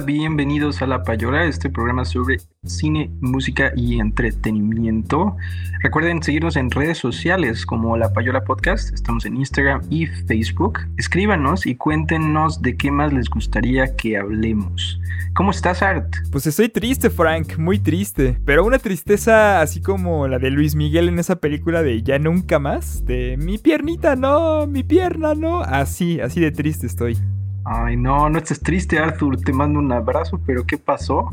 Bienvenidos a La Payola, este programa sobre cine, música y entretenimiento. Recuerden seguirnos en redes sociales como La Payola Podcast, estamos en Instagram y Facebook. Escríbanos y cuéntenos de qué más les gustaría que hablemos. ¿Cómo estás, Art? Pues estoy triste, Frank, muy triste. Pero una tristeza así como la de Luis Miguel en esa película de Ya Nunca Más, de mi piernita no, mi pierna no. Así, así de triste estoy. Ay, no, no estés triste, Arthur. Te mando un abrazo, pero ¿qué pasó?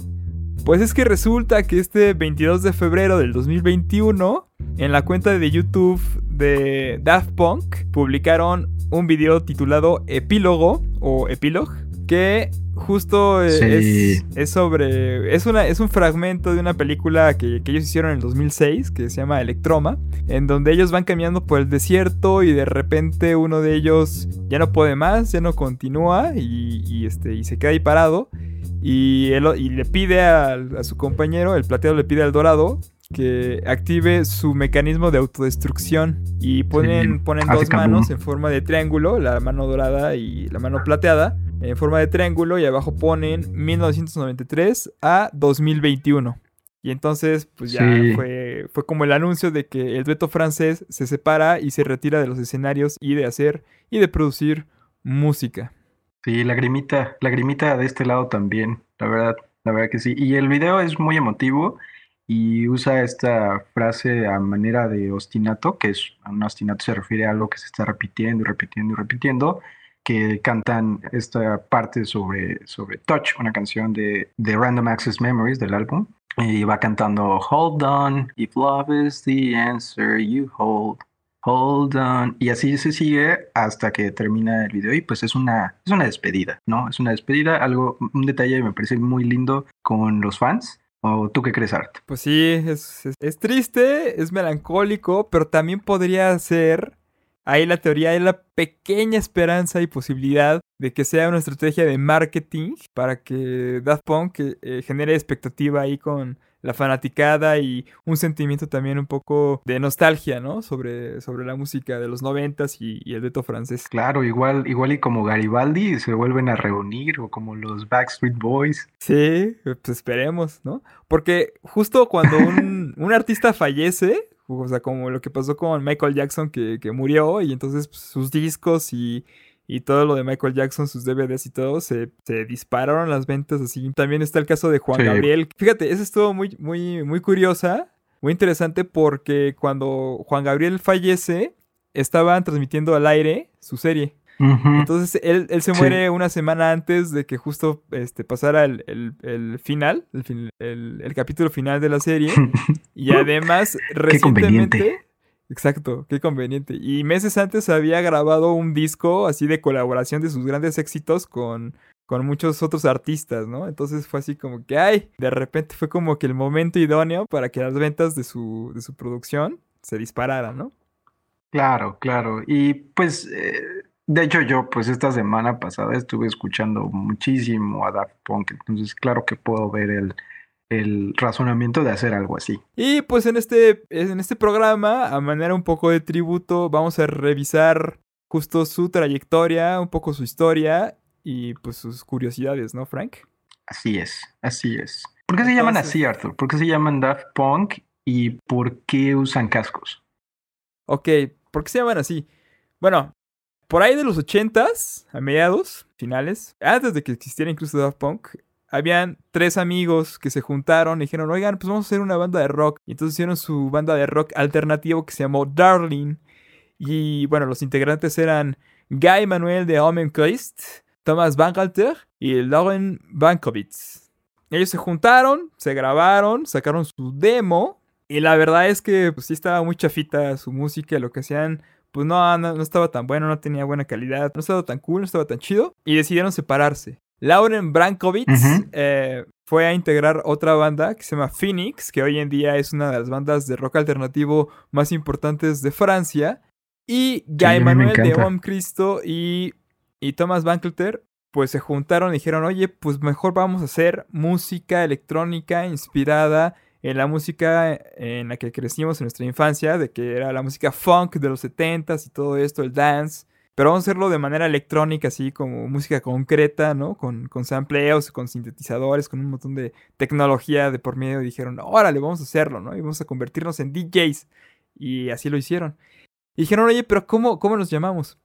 Pues es que resulta que este 22 de febrero del 2021, en la cuenta de YouTube de Daft Punk, publicaron un video titulado Epílogo o Epílogo, que justo es, sobre. Es, una, es un fragmento de una película que, ellos hicieron en el 2006 que se llama Electroma, en donde ellos van caminando por el desierto y de repente uno de ellos ya no puede más, ya no continúa y, este, y se queda ahí parado. Y, él, y le pide a, su compañero, el plateado le pide al dorado que active su mecanismo de autodestrucción y ponen, ponen dos manos en forma de triángulo, la mano dorada y la mano plateada, en forma de triángulo y abajo ponen 1993 a 2021. Y entonces, pues ya fue, fue como el anuncio de que el dueto francés se separa y se retira de los escenarios y de hacer y de producir música. Sí, lagrimita, lagrimita de este lado también, la verdad, la verdad que sí. Y el video es muy emotivo y usa esta frase a manera de ostinato, que es un ostinato se refiere a algo que se está repitiendo y repitiendo y repitiendo que cantan esta parte sobre, sobre Touch, una canción de, de Random Access Memories del álbum. Y va cantando Hold on, if love is the answer, you hold. Hold on. Y así se sigue hasta que termina el video. Y pues es una, es una despedida, ¿no? Es una despedida, algo, un detalle me parece muy lindo con los fans. ¿O tú qué crees, Art? Pues sí, es, es triste, es melancólico, pero también podría ser Ahí la teoría es la pequeña esperanza y posibilidad de que sea una estrategia de marketing para que Daft Punk eh, genere expectativa ahí con la fanaticada y un sentimiento también un poco de nostalgia, ¿no? Sobre, sobre la música de los noventas y, el dueto francés. Claro, igual, igual y como Garibaldi se vuelven a reunir o como los Backstreet Boys. Sí, pues esperemos, ¿no? Porque justo cuando un, un artista fallece, o sea, como lo que pasó con Michael Jackson que, murió y entonces pues, sus discos y, todo lo de Michael Jackson, sus DVDs y todo, se, dispararon las ventas así. También está el caso de Juan Gabriel. Fíjate, eso estuvo muy, muy, muy curiosa, muy interesante porque cuando Juan Gabriel fallece, estaban transmitiendo al aire su serie. Entonces él, se muere una semana antes de que justo este, pasara el, final, el, capítulo final de la serie. y además, recientemente. Exacto, qué conveniente. Y meses antes había grabado un disco así de colaboración de sus grandes éxitos con, con muchos otros artistas, ¿no? Entonces fue así como que, ay, de repente fue como que el momento idóneo para que las ventas de su, de su producción se dispararan, ¿no? Claro, claro. Y pues eh, de hecho, yo pues esta semana pasada estuve escuchando muchísimo a Daft Punk, entonces claro que puedo ver el, el razonamiento de hacer algo así. Y pues en este, en este programa, a manera un poco de tributo, vamos a revisar justo su trayectoria, un poco su historia y pues sus curiosidades, ¿no, Frank? Así es, así es. ¿Por qué se llaman así, Arthur? ¿Por qué se llaman Daft Punk y por qué usan cascos? Ok, ¿por qué se llaman así? Bueno, por ahí de los 80s, a mediados, finales, antes de que existiera incluso Daft Punk, habían tres amigos que se juntaron y dijeron, oigan, pues vamos a hacer una banda de rock. Y entonces hicieron su banda de rock alternativo que se llamó Darling. Y bueno, los integrantes eran Guy Manuel de Omenclist, Thomas Bangalter y Lauren Bankovitz. Ellos se juntaron, se grabaron, sacaron su demo. Y la verdad es que pues sí estaba muy chafita su música, lo que hacían pues no, no, estaba tan bueno, no tenía buena calidad, no estaba tan cool, no estaba tan chido. Y decidieron separarse. Lauren Brankovic eh, fue a integrar otra banda que se llama Phoenix, que hoy en día es una de las bandas de rock alternativo más importantes de Francia. Y Guy Manuel de Om Cristo y, y Thomas Bankelter pues se juntaron y dijeron, oye, pues mejor vamos a hacer música electrónica inspirada en la música en la que crecimos en nuestra infancia, de que era la música funk de los 70s y todo esto, el dance. Pero vamos a hacerlo de manera electrónica, así como música concreta, ¿no? Con, con sampleos, con sintetizadores, con un montón de tecnología de por medio. Y dijeron, órale, vamos a hacerlo, ¿no? Y vamos a convertirnos en DJs. Y así lo hicieron. Y dijeron, oye, pero ¿cómo, cómo nos llamamos?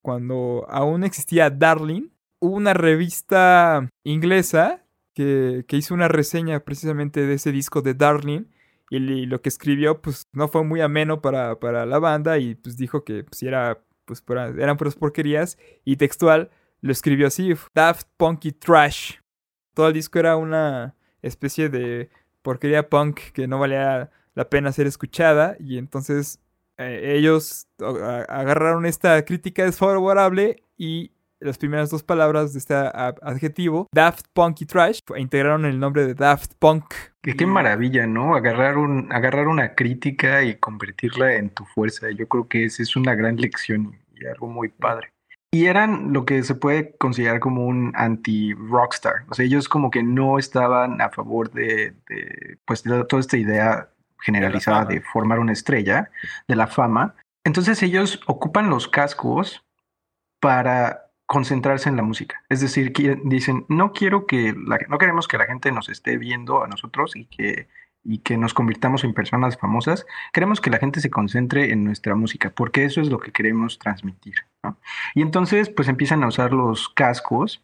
Cuando aún existía Darling, hubo una revista inglesa que, que hizo una reseña precisamente de ese disco de Darling y lo que escribió pues no fue muy ameno para, para la banda y pues dijo que pues era pues eran puras porquerías y textual lo escribió así, Daft Punky Trash. Todo el disco era una especie de porquería punk que no valía la pena ser escuchada y entonces eh, ellos agarraron esta crítica desfavorable y las primeras dos palabras de este adjetivo, Daft Punky Trash, e integraron el nombre de Daft Punk. Qué, maravilla, ¿no? Agarrar, un, agarrar una crítica y convertirla en tu fuerza. Yo creo que esa es una gran lección y, algo muy padre. Y eran lo que se puede considerar como un anti-rockstar. O sea, ellos como que no estaban a favor de, de pues, de toda esta idea generalizada de formar una estrella, de la fama. Entonces ellos ocupan los cascos para concentrarse en la música. Es decir, dicen, no quiero que la, no queremos que la gente nos esté viendo a nosotros y que, nos convirtamos en personas famosas. Queremos que la gente se concentre en nuestra música, porque eso es lo que queremos transmitir. Y entonces, pues empiezan a usar los cascos.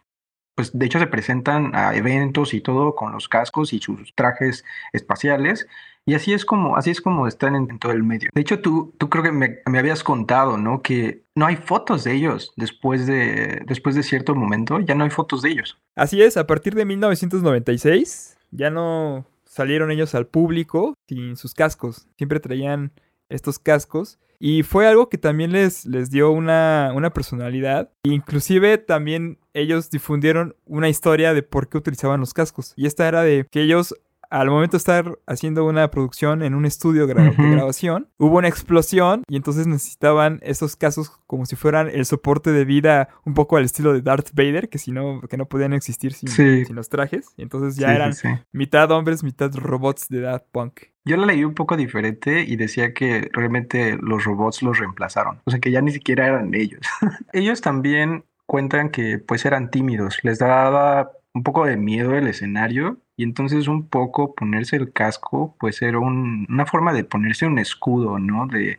Pues de hecho se presentan a eventos y todo con los cascos y sus trajes espaciales y así es como, así es como están en, todo el medio. De hecho, tú, tú creo que me, habías contado, ¿no? Que no hay fotos de ellos después de, después de cierto momento, ya no hay fotos de ellos. Así es, a partir de 1996 ya no salieron ellos al público sin sus cascos. Siempre traían estos cascos. Y fue algo que también les, les dio una, una, personalidad. Inclusive también ellos difundieron una historia de por qué utilizaban los cascos. Y esta era de que ellos al momento de estar haciendo una producción en un estudio de grabación, hubo una explosión y entonces necesitaban esos casos como si fueran el soporte de vida un poco al estilo de Darth Vader, que si no, que no podían existir sin, los trajes. Y entonces ya eran mitad hombres, mitad robots de Daft Punk. Yo la leí un poco diferente y decía que realmente los robots los reemplazaron. O sea que ya ni siquiera eran ellos. ellos también cuentan que pues eran tímidos. Les daba un poco de miedo el escenario y entonces un poco ponerse el casco pues era una forma de ponerse un escudo, ¿no? De,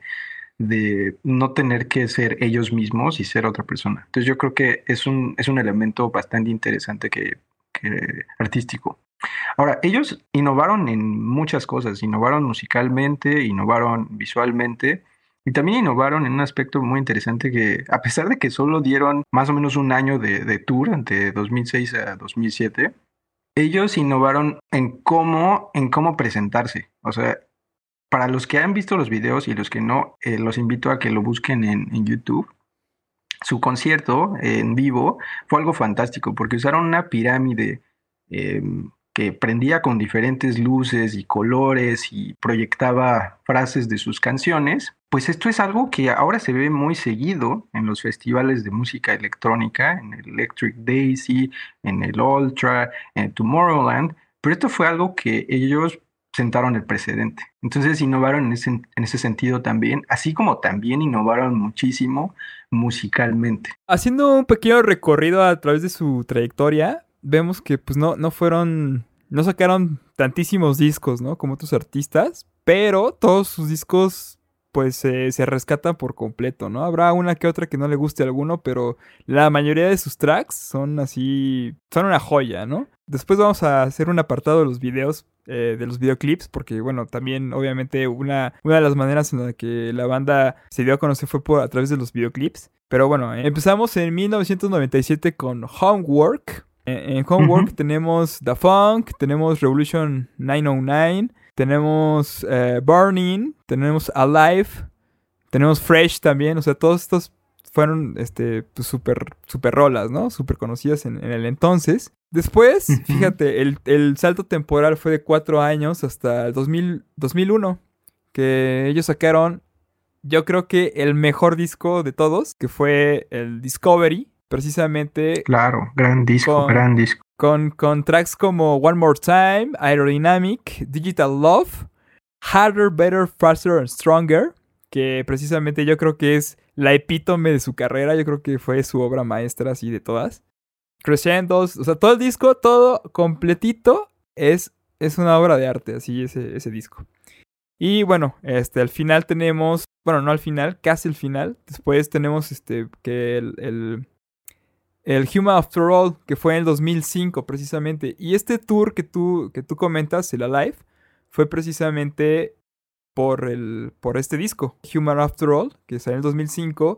de no tener que ser ellos mismos y ser otra persona. Entonces yo creo que es un, es un elemento bastante interesante que, que artístico. Ahora, ellos innovaron en muchas cosas, innovaron musicalmente, innovaron visualmente, y también innovaron en un aspecto muy interesante que, a pesar de que solo dieron más o menos un año de, tour, entre 2006 a 2007, ellos innovaron en cómo, en cómo presentarse. O sea, para los que han visto los videos y los que no, eh, los invito a que lo busquen en, YouTube. Su concierto en vivo fue algo fantástico porque usaron una pirámide em, que prendía con diferentes luces y colores y proyectaba frases de sus canciones, pues esto es algo que ahora se ve muy seguido en los festivales de música electrónica, en el Electric Daisy, en el Ultra, en Tomorrowland, pero esto fue algo que ellos sentaron el precedente. Entonces innovaron en ese, en ese sentido también, así como también innovaron muchísimo musicalmente. Haciendo un pequeño recorrido a través de su trayectoria, vemos que pues no, no fueron, no sacaron tantísimos discos, ¿no? Como otros artistas, pero todos sus discos pues se rescatan por completo, ¿no? Habrá una que otra que no le guste a alguno, pero la mayoría de sus tracks son así, son una joya, ¿no? Después vamos a hacer un apartado de los videos, eh, de los videoclips, porque bueno, también obviamente una, una de las maneras en la que la banda se dio a conocer fue por, a través de los videoclips. Pero bueno, empezamos en 1997 con Homework, en, Homework tenemos The Funk, tenemos Revolution 909, tenemos eh, Burning, tenemos Alive, tenemos Fresh también. O sea, todos estos fueron este, pues, super, super rolas, ¿no? Súper conocidas en, el entonces. Después, fíjate, el, salto temporal fue de cuatro años hasta el 2001, que ellos sacaron, yo creo que el mejor disco de todos, que fue el Discovery, precisamente. Claro, gran disco, gran disco. Con, con tracks como One More Time, Aerodynamic, Digital Love, Harder, Better, Faster and Stronger, que precisamente yo creo que es la epítome de su carrera, yo creo que fue su obra maestra así de todas. Crescendos, o sea, todo el disco, todo completito es, es una obra de arte, así ese, ese disco. Y bueno, este, al final tenemos, bueno, no al final, casi al final. Después tenemos este, que el, el, el Human After All, que fue en el 2005 precisamente. Y este tour que tú, que tú comentas, el Alive, fue precisamente por, el, por este disco, Human After All, que salió en el 2005,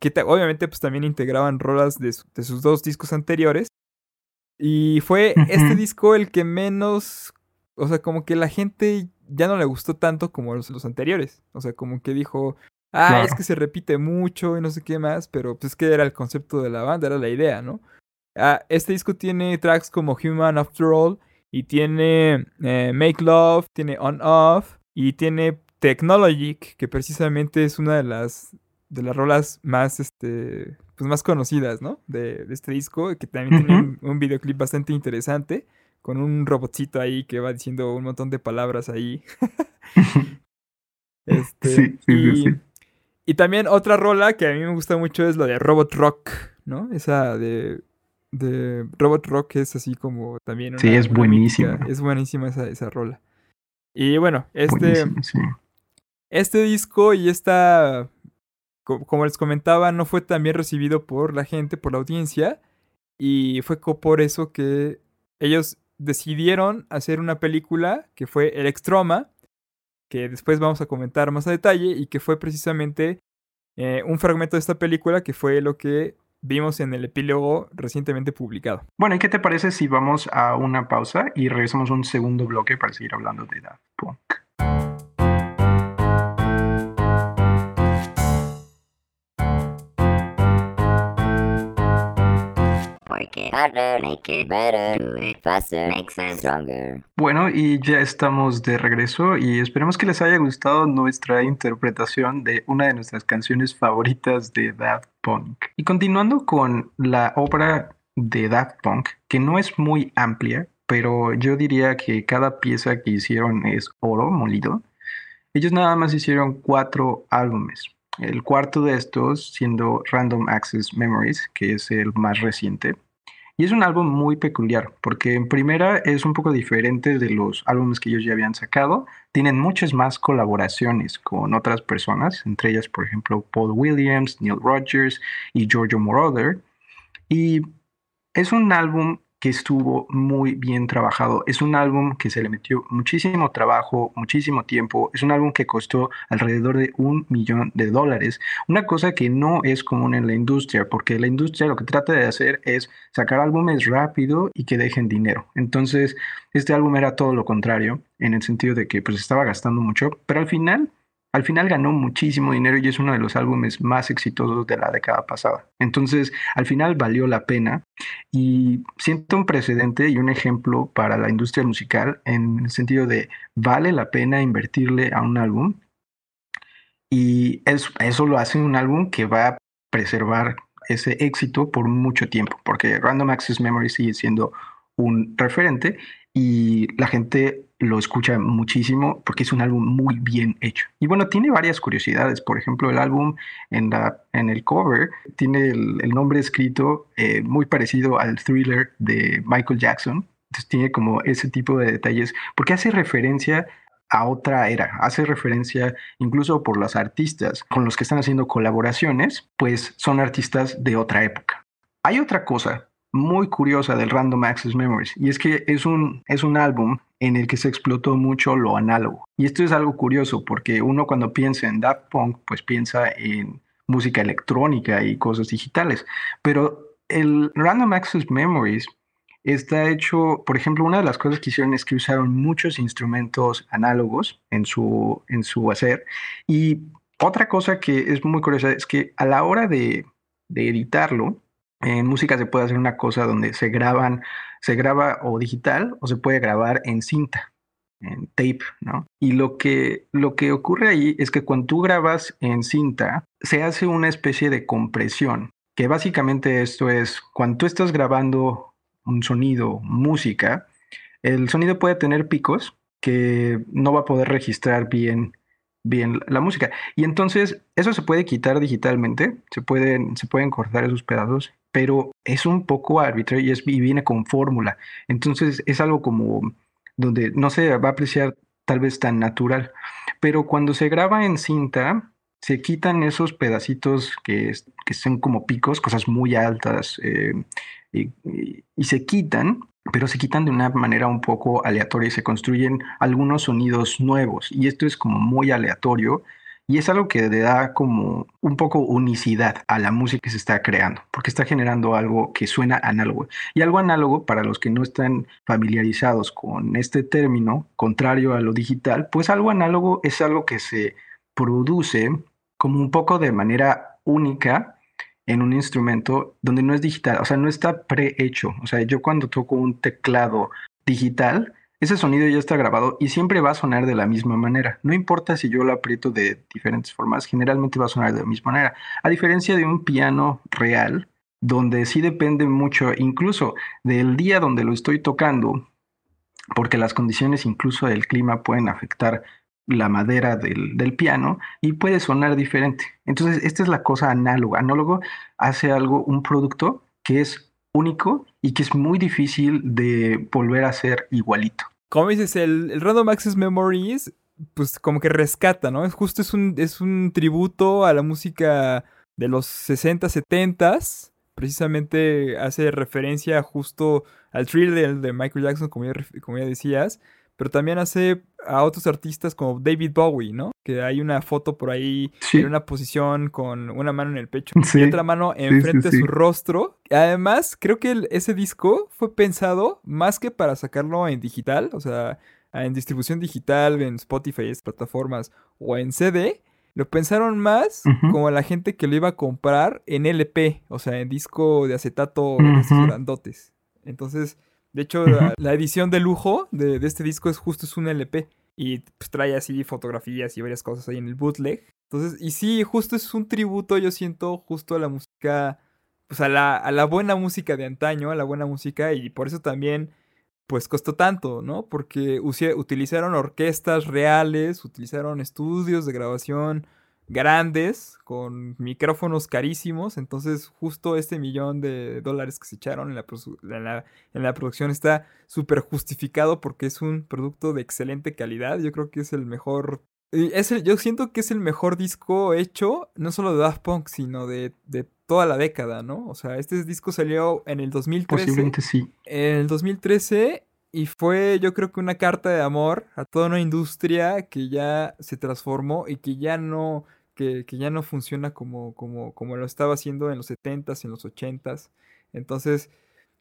que obviamente pues también integraban rolas de, de, sus dos discos anteriores. Y fue este disco el que menos, o sea, como que la gente ya no le gustó tanto como los, los anteriores. O sea, como que dijo, ah, es que se repite mucho y no sé qué más, pero pues que era el concepto de la banda, era la idea, ¿no? Ah, este disco tiene tracks como Human After All y tiene eh, Make Love, tiene On Off y tiene Technologic, que precisamente es una de las de las rolas más este pues más conocidas, ¿no? De, de este disco, que también tiene un, un videoclip bastante interesante con un robotcito ahí que va diciendo un montón de palabras ahí. este, sí, sí, y, sí. Y, también otra rola que a mí me gusta mucho es la de Robot Rock, ¿no? Esa de, de Robot Rock es así como también una, Sí, es buenísima. Es buenísima esa, esa rola. Y bueno, este, sí. este disco y esta, como les comentaba, no fue tan bien recibido por la gente, por la audiencia. Y fue por eso que ellos decidieron hacer una película que fue El Extroma, que después vamos a comentar más a detalle y que fue precisamente eh, un fragmento de esta película que fue lo que vimos en el epílogo recientemente publicado. Bueno, ¿y qué te parece si vamos a una pausa y regresamos a un segundo bloque para seguir hablando de Daft Punk? Bueno, y ya estamos de regreso y esperemos que les haya gustado nuestra interpretación de una de nuestras canciones favoritas de Daft Punk. Y continuando con la obra de Daft Punk, que no es muy amplia, pero yo diría que cada pieza que hicieron es oro molido. Ellos nada más hicieron cuatro álbumes. El cuarto de estos siendo Random Access Memories, que es el más reciente. Y es un álbum muy peculiar, porque en primera es un poco diferente de los álbumes que ellos ya habían sacado. Tienen muchas más colaboraciones con otras personas, entre ellas, por ejemplo, Paul Williams, Neil Rogers y Giorgio Moroder. Y es un álbum que estuvo muy bien trabajado. Es un álbum que se le metió muchísimo trabajo, muchísimo tiempo. Es un álbum que costó alrededor de un millón de dólares. Una cosa que no es común en la industria, porque la industria lo que trata de hacer es sacar álbumes rápido y que dejen dinero. Entonces, este álbum era todo lo contrario, en el sentido de que pues estaba gastando mucho, pero al final al final ganó muchísimo dinero y es uno de los álbumes más exitosos de la década pasada. Entonces, al final valió la pena y siento un precedente y un ejemplo para la industria musical en el sentido de vale la pena invertirle a un álbum y eso, eso lo hace un álbum que va a preservar ese éxito por mucho tiempo, porque Random Access Memory sigue siendo un referente y la gente lo escucha muchísimo porque es un álbum muy bien hecho. Y bueno, tiene varias curiosidades. Por ejemplo, el álbum en, el cover tiene el, el nombre escrito eh, muy parecido al thriller de Michael Jackson. Entonces tiene como ese tipo de detalles porque hace referencia a otra era, hace referencia incluso por los artistas con los que están haciendo colaboraciones, pues son artistas de otra época. Hay otra cosa muy curiosa del Random Access Memories y es que es un, es un álbum en el que se explotó mucho lo análogo. Y esto es algo curioso porque uno cuando piensa en Daft Punk pues piensa en música electrónica y cosas digitales, pero el Random Access Memories está hecho, por ejemplo, una de las cosas que hicieron es que usaron muchos instrumentos análogos en su, en su hacer y otra cosa que es muy curiosa es que a la hora de, de editarlo, en música se puede hacer una cosa donde se graban, se graba o digital o se puede grabar en cinta, en tape, ¿no? Y lo que, lo que ocurre ahí es que cuando tú grabas en cinta, se hace una especie de compresión, que básicamente esto es, cuando tú estás grabando un sonido, música, el sonido puede tener picos que no va a poder registrar bien bien la música. Y entonces eso se puede quitar digitalmente, se pueden, se pueden cortar esos pedazos, pero es un poco arbitrario y, es, viene con fórmula. Entonces es algo como donde no se va a apreciar tal vez tan natural. Pero cuando se graba en cinta, se quitan esos pedacitos que, que son como picos, cosas muy altas, eh, y, se quitan, pero se quitan de una manera un poco aleatoria y se construyen algunos sonidos nuevos. Y esto es como muy aleatorio y es algo que le da como un poco unicidad a la música que se está creando, porque está generando algo que suena análogo. Y algo análogo, para los que no están familiarizados con este término, contrario a lo digital, pues algo análogo es algo que se produce como un poco de manera única en un instrumento donde no es digital, o sea, no está prehecho. O sea, yo cuando toco un teclado digital, ese sonido ya está grabado y siempre va a sonar de la misma manera. No importa si yo lo aprieto de diferentes formas, generalmente va a sonar de la misma manera. A diferencia de un piano real, donde sí depende mucho incluso del día donde lo estoy tocando, porque las condiciones incluso del clima pueden afectar la madera del, del, piano y puede sonar diferente. Entonces, esta es la cosa análoga. Análogo hace algo, un producto que es único y que es muy difícil de volver a ser igualito. Como dices, el, el Random Access Memories, pues como que rescata, ¿no? Es justo es un, es un tributo a la música de los 60, 70 Precisamente hace referencia justo al thriller de, Michael Jackson, como ya, como ya decías pero también hace a otros artistas como David Bowie, ¿no? Que hay una foto por ahí en una posición con una mano en el pecho y otra mano enfrente de su rostro. Además, creo que ese disco fue pensado más que para sacarlo en digital, o sea, en distribución digital, en Spotify, plataformas o en CD. Lo pensaron más como la gente que lo iba a comprar en LP, o sea, en disco de acetato de esos grandotes. Entonces, de hecho, la, edición de lujo de, este disco es justo es un LP. Y pues, trae así fotografías y varias cosas ahí en el bootleg. Entonces, y sí, justo es un tributo, yo siento, justo a la música, pues a la, a la buena música de antaño, a la buena música, y por eso también, pues costó tanto, ¿no? Porque utilizaron orquestas reales, utilizaron estudios de grabación, grandes, con micrófonos carísimos. Entonces, justo este millón de dólares que se echaron en la, en la, producción está súper justificado porque es un producto de excelente calidad. Yo creo que es el mejor. Es yo siento que es el mejor disco hecho, no solo de Daft Punk, sino de, de toda la década, ¿no? O sea, este disco salió en el 2013. Posiblemente sí. En el 2013 y fue yo creo que una carta de amor a toda una industria que ya se transformó y que ya no que, ya no funciona como, como, como lo estaba haciendo en los 70s, en los 80s. Entonces,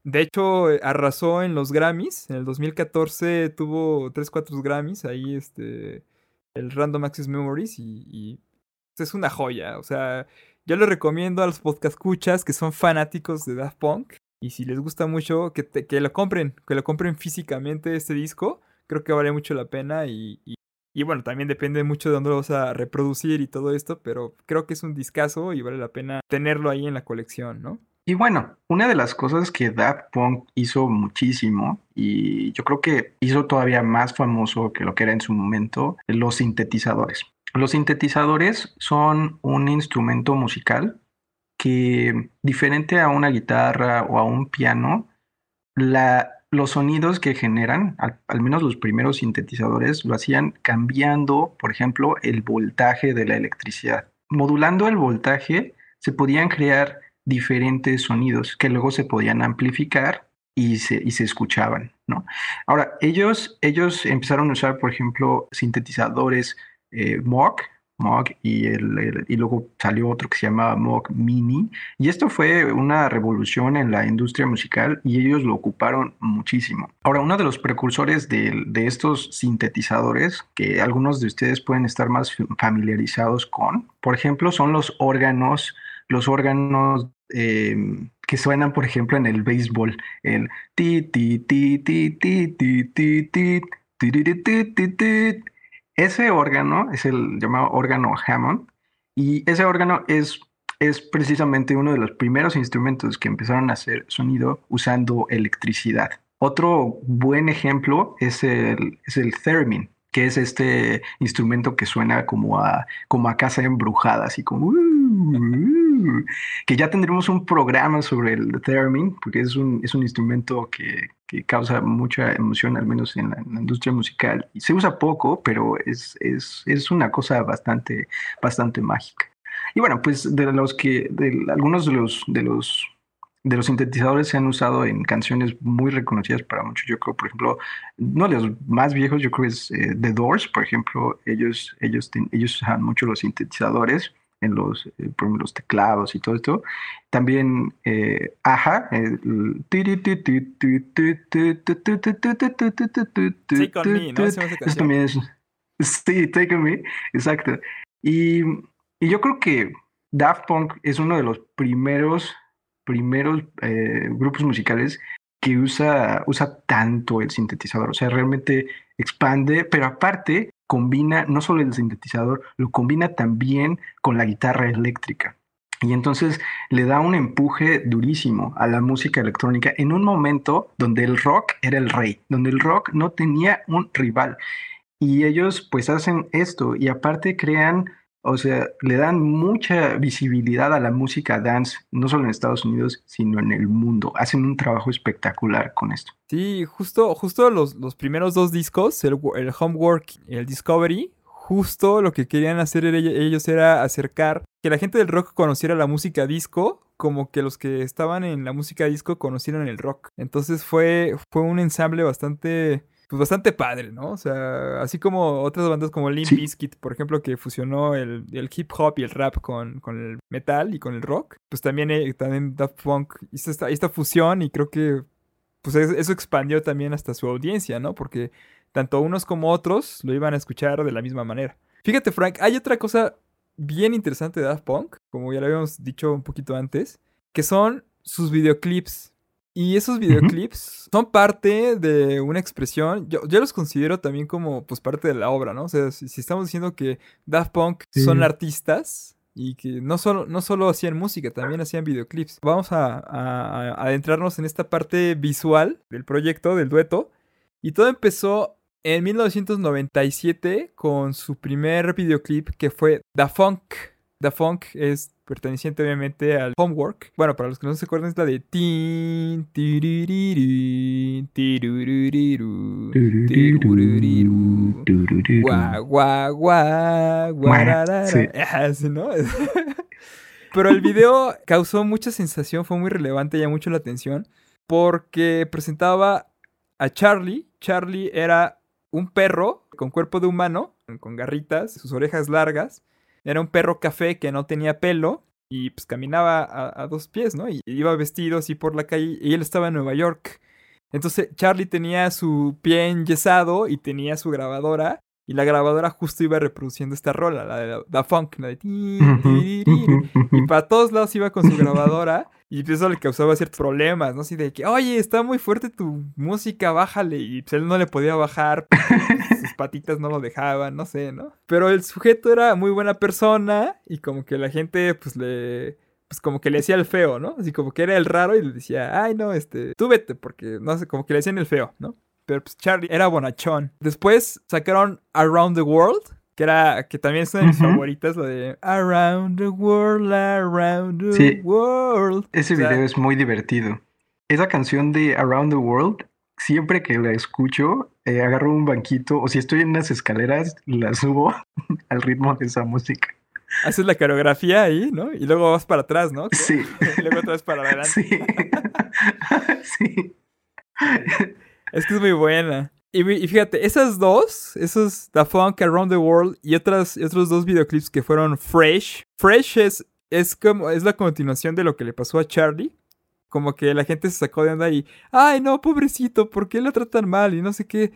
de hecho, eh, arrasó en los Grammys. En el 2014 tuvo 3, 4 Grammys ahí, este, el Random Access Memories y, es una joya. O sea, yo le recomiendo a los podcast escuchas que son fanáticos de Daft Punk. Y si les gusta mucho, que, que lo compren, que lo compren físicamente este disco. Creo que vale mucho la pena y, y bueno, también depende mucho de dónde lo vas a reproducir y todo esto, pero creo que es un discazo y vale la pena tenerlo ahí en la colección, ¿no? Y bueno, una de las cosas que Daft Punk hizo muchísimo y yo creo que hizo todavía más famoso que lo que era en su momento, los sintetizadores. Los sintetizadores son un instrumento musical que, diferente a una guitarra o a un piano, la los sonidos que generan, al, menos los primeros sintetizadores, lo hacían cambiando, por ejemplo, el voltaje de la electricidad. Modulando el voltaje, se podían crear diferentes sonidos que luego se podían amplificar y se, y se escuchaban, ¿no? Ahora, ellos, ellos empezaron a usar, por ejemplo, sintetizadores eh, Moog, Moog y, el, y luego salió otro que se llamaba Moog Mini. Y esto fue una revolución en la industria musical y ellos lo ocuparon muchísimo. Ahora, uno de los precursores de, de estos sintetizadores, que algunos de ustedes pueden estar más familiarizados con, por ejemplo, son los órganos, los órganos em, que suenan, por ejemplo, en el béisbol, el ti ti ti ti ti ti ti ti ti ti ti ese órgano es el llamado órgano Hammond y ese órgano es, es precisamente uno de los primeros instrumentos que empezaron a hacer sonido usando electricidad. Otro buen ejemplo es el, es el theremin. que es este instrumento que suena como a, como a casa embrujada, así como... "Uh, uh", que ya tendremos un programa sobre el theremin, porque es un, es un instrumento que, que causa mucha emoción, al menos en la, en la industria musical. Se usa poco, pero es, es, es una cosa bastante, bastante mágica. Y bueno, pues de los que, de algunos de los, de los de los sintetizadores se han usado en canciones muy reconocidas para muchos. Yo creo, por ejemplo, uno de los más viejos, yo creo es eh, The Doors, por ejemplo, ellos, ellos, ten- ellos usaban mucho los sintetizadores en los, eh, los teclados y todo esto. También eh, Aja, el Take on Me, ¿no? Eso también es, sí, Take on Me, exacto. Y, y yo creo que Daft Punk es uno de los primeros primeros eh, grupos musicales que usa, usa tanto el sintetizador, o sea, realmente expande, pero aparte combina no solo el sintetizador, lo combina también con la guitarra eléctrica. Y entonces le da un empuje durísimo a la música electrónica en un momento donde el rock era el rey, donde el rock no tenía un rival. Y ellos pues hacen esto y aparte crean o sea, le dan mucha visibilidad a la música dance, no solo en Estados Unidos, sino en el mundo. Hacen un trabajo espectacular con esto. Sí, justo, justo los, los primeros dos discos, el, el Homework y el Discovery, justo lo que querían hacer ellos era acercar que la gente del rock conociera la música disco, como que los que estaban en la música disco conocieran el rock. Entonces fue, fue un ensamble bastante, pues bastante padre, ¿no? O sea, así como otras bandas como Limp Sí. Bizkit, por ejemplo, que fusionó el, el hip hop y el rap con, con el metal y con el rock, pues también, eh, también Daft Punk hizo esta, esta fusión y creo que pues es- eso expandió también hasta su audiencia, ¿no? Porque tanto unos como otros lo iban a escuchar de la misma manera. Fíjate, Frank, hay otra cosa bien interesante de Daft Punk, como ya lo habíamos dicho un poquito antes, que son sus videoclips. Y esos videoclips son parte de una expresión, yo, yo los considero también como pues parte de la obra, ¿no? O sea, si, si estamos diciendo que Daft Punk son artistas y que no solo, no solo hacían música, también hacían videoclips. Vamos a, a- a adentrarnos en esta parte visual del proyecto, del dueto. Y todo empezó en 1997 con su primer videoclip que fue Da Funk. Da Funk es perteneciente obviamente al Homework. Bueno, para los que no se acuerdan es la de tin. Guau, guau, guau, sí, ¿no? Pero el video causó mucha sensación, fue muy relevante, llamó mucho la atención, porque presentaba a Charlie. Charlie era un perro con cuerpo de humano, con garritas, sus orejas largas. Era un perro café que no tenía pelo y pues caminaba a, dos pies, ¿no? Y iba vestido así por la calle y él estaba en Nueva York. Entonces Charlie tenía su pie enyesado y tenía su grabadora. Y la grabadora justo iba reproduciendo esta rola, la de funk, la de... Y para todos lados iba con su grabadora. Y eso le causaba ciertos problemas, ¿no? Así de que, oye, está muy fuerte tu música, bájale. Y pues él no le podía bajar, patitas no lo dejaban, no sé, ¿no? Pero el sujeto era muy buena persona y como que la gente, pues le. Pues como que le hacía el feo, ¿no? Así como que era el raro y le decía, ay, no, este, tú vete, porque no sé, como que le hacían el feo, ¿no? Pero pues Charlie era bonachón. Después sacaron Around the World, que era, que también es una de mis favoritas, la de Around the World, Around the Sí. World. Ese O sea, video es muy divertido. Esa canción de Around the World, siempre que la escucho, eh, agarro un banquito o si estoy en unas escaleras, la subo al ritmo de esa música. Haces la coreografía ahí, ¿no? Y luego vas para atrás, ¿no? Sí. Y luego otra vez para adelante. Sí. sí. Es que es muy buena. Y, fíjate, esas dos, esos The Funk Around the World y otras, otros dos videoclips que fueron Fresh. Fresh es, es, como, es la continuación de lo que le pasó a Charlie. Como que la gente se sacó de onda y, ay no, pobrecito, ¿por qué lo tratan mal? Y no sé qué.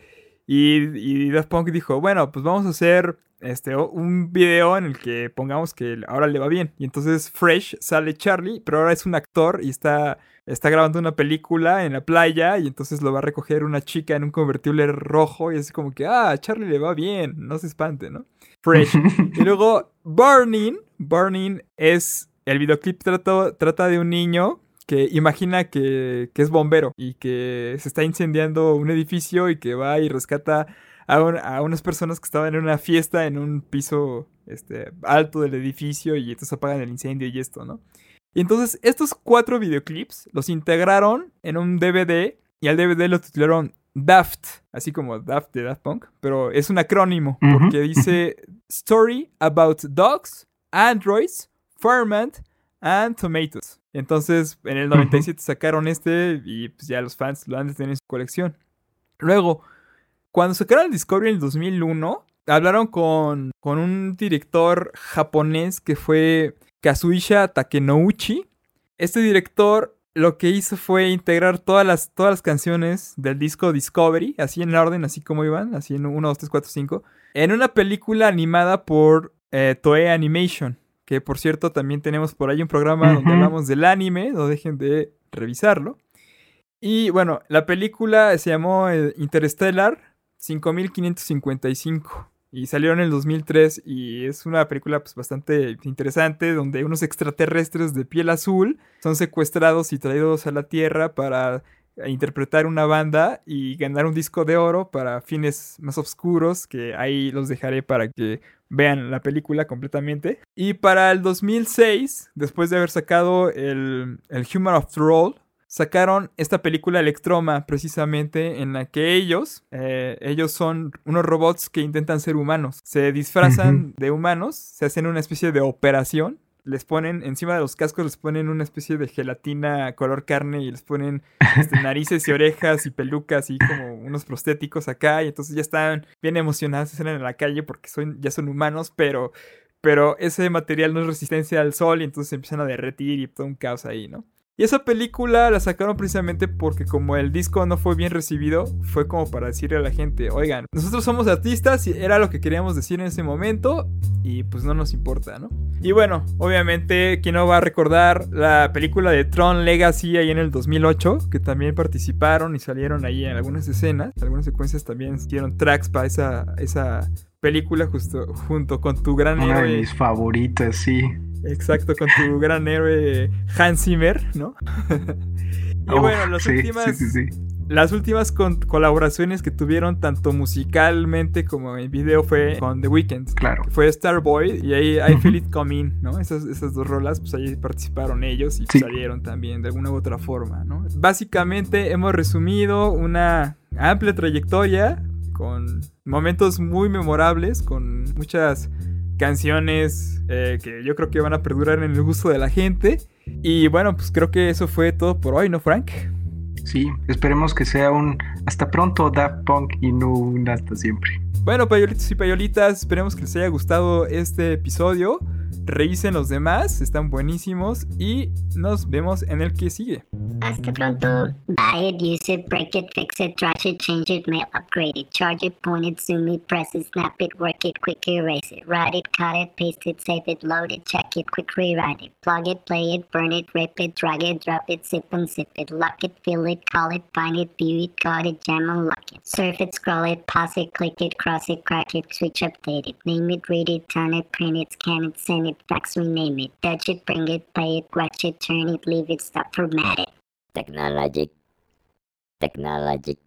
Y, y Daft Punk dijo, bueno, pues vamos a hacer este, un video en el que pongamos que ahora le va bien. Y entonces Fresh sale Charlie, pero ahora es un actor y está, está grabando una película en la playa y entonces lo va a recoger una chica en un convertible rojo y es como que, ah, Charlie le va bien, no se espante, ¿no? Fresh. Y luego Burning, Burning es, el videoclip trata, trata de un niño que imagina que, que es bombero y que se está incendiando un edificio y que va y rescata a, un- a unas personas que estaban en una fiesta en un piso este, alto del edificio y entonces apagan el incendio y esto, ¿no? Y entonces estos cuatro videoclips los integraron en un DVD y al DVD lo titularon Daft, así como Daft de Daft Punk, pero es un acrónimo porque dice Story about Dogs, Androids, Fireman and Tomatoes. Entonces en el 97 sacaron este y pues ya los fans lo han de tener en su colección. Luego, cuando sacaron el Discovery en el 2001, hablaron con, con un director japonés que fue Kazuisha Takenouchi. Este director lo que hizo fue integrar todas las, todas las canciones del disco Discovery, así en orden, así como iban, así en 1, 2, 3, 4, 5, en una película animada por eh, Toei Animation. Que por cierto, también tenemos por ahí un programa donde hablamos del anime, no dejen de revisarlo. Y bueno, la película se llamó eh, Interstellar 5555 y salió en el 2003 y es una película pues, bastante interesante donde unos extraterrestres de piel azul son secuestrados y traídos a la Tierra para interpretar una banda y ganar un disco de oro para fines más oscuros que ahí los dejaré para que vean la película completamente. Y para el 2006, después de haber sacado el, el Human After All, sacaron esta película Electroma precisamente en la que ellos, eh, ellos son unos robots que intentan ser humanos. Se disfrazan de humanos, se hacen una especie de operación. Les ponen, encima de los cascos les ponen una especie de gelatina color carne y les ponen este, narices y orejas y pelucas y como unos prostéticos acá. Y entonces ya están bien emocionados, se salen a la calle porque son, ya son humanos, pero, pero ese material no es resistencia al sol y entonces se empiezan a derretir y todo un caos ahí, ¿no? Y esa película la sacaron precisamente porque como el disco no fue bien recibido, fue como para decirle a la gente, oigan, nosotros somos artistas y era lo que queríamos decir en ese momento y pues no nos importa, ¿no? Y bueno, obviamente, ¿quién no va a recordar la película de Tron Legacy ahí en el 2008? Que también participaron y salieron ahí en algunas escenas, algunas secuencias también hicieron tracks para esa, esa película justo junto con tu gran Una de mis favoritas, sí. Exacto, con tu gran héroe Hans Zimmer, ¿no? y bueno, las sí, últimas, Sí, sí, sí. las últimas con- colaboraciones que tuvieron tanto musicalmente como en video fue con The Weeknd. Claro. Fue Starboy y ahí I Feel. It Coming, ¿no? Esas, esas dos rolas, pues ahí participaron ellos y Sí. salieron también de alguna u otra forma, ¿no? Básicamente hemos resumido una amplia trayectoria con momentos muy memorables, con muchas canciones eh, que yo creo que van a perdurar en el gusto de la gente. Y bueno, pues creo que eso fue todo por hoy, ¿no, Frank? Sí, esperemos que sea un hasta pronto Daft Punk y no un hasta siempre. Bueno, payolitos y payolitas, esperemos que les haya gustado este episodio. Revisen los demás, están buenísimos y nos vemos en el que sigue. Hasta pronto. Buy it, use it, break it, fix it, trash it, change it, mail, upgrade it, charge it, point it, zoom it, press it, snap it, work it, quick erase it, write it, cut it, paste it, save it, load it, check it, quick rewrite it, plug it, play it, burn it, rip it, drag it, drop it, zip and zip it, lock it, fill it, call it, find it, view it, guard it, jam and lock it, surf it, scroll it, pause it, click it, cross it, crack it, switch, update it, name it, read it, turn it, print it, scan it, send it, fax, rename it, touch it, bring it, play it, watch it, turn it, leave it, stop, format it. Technologic. Technologic.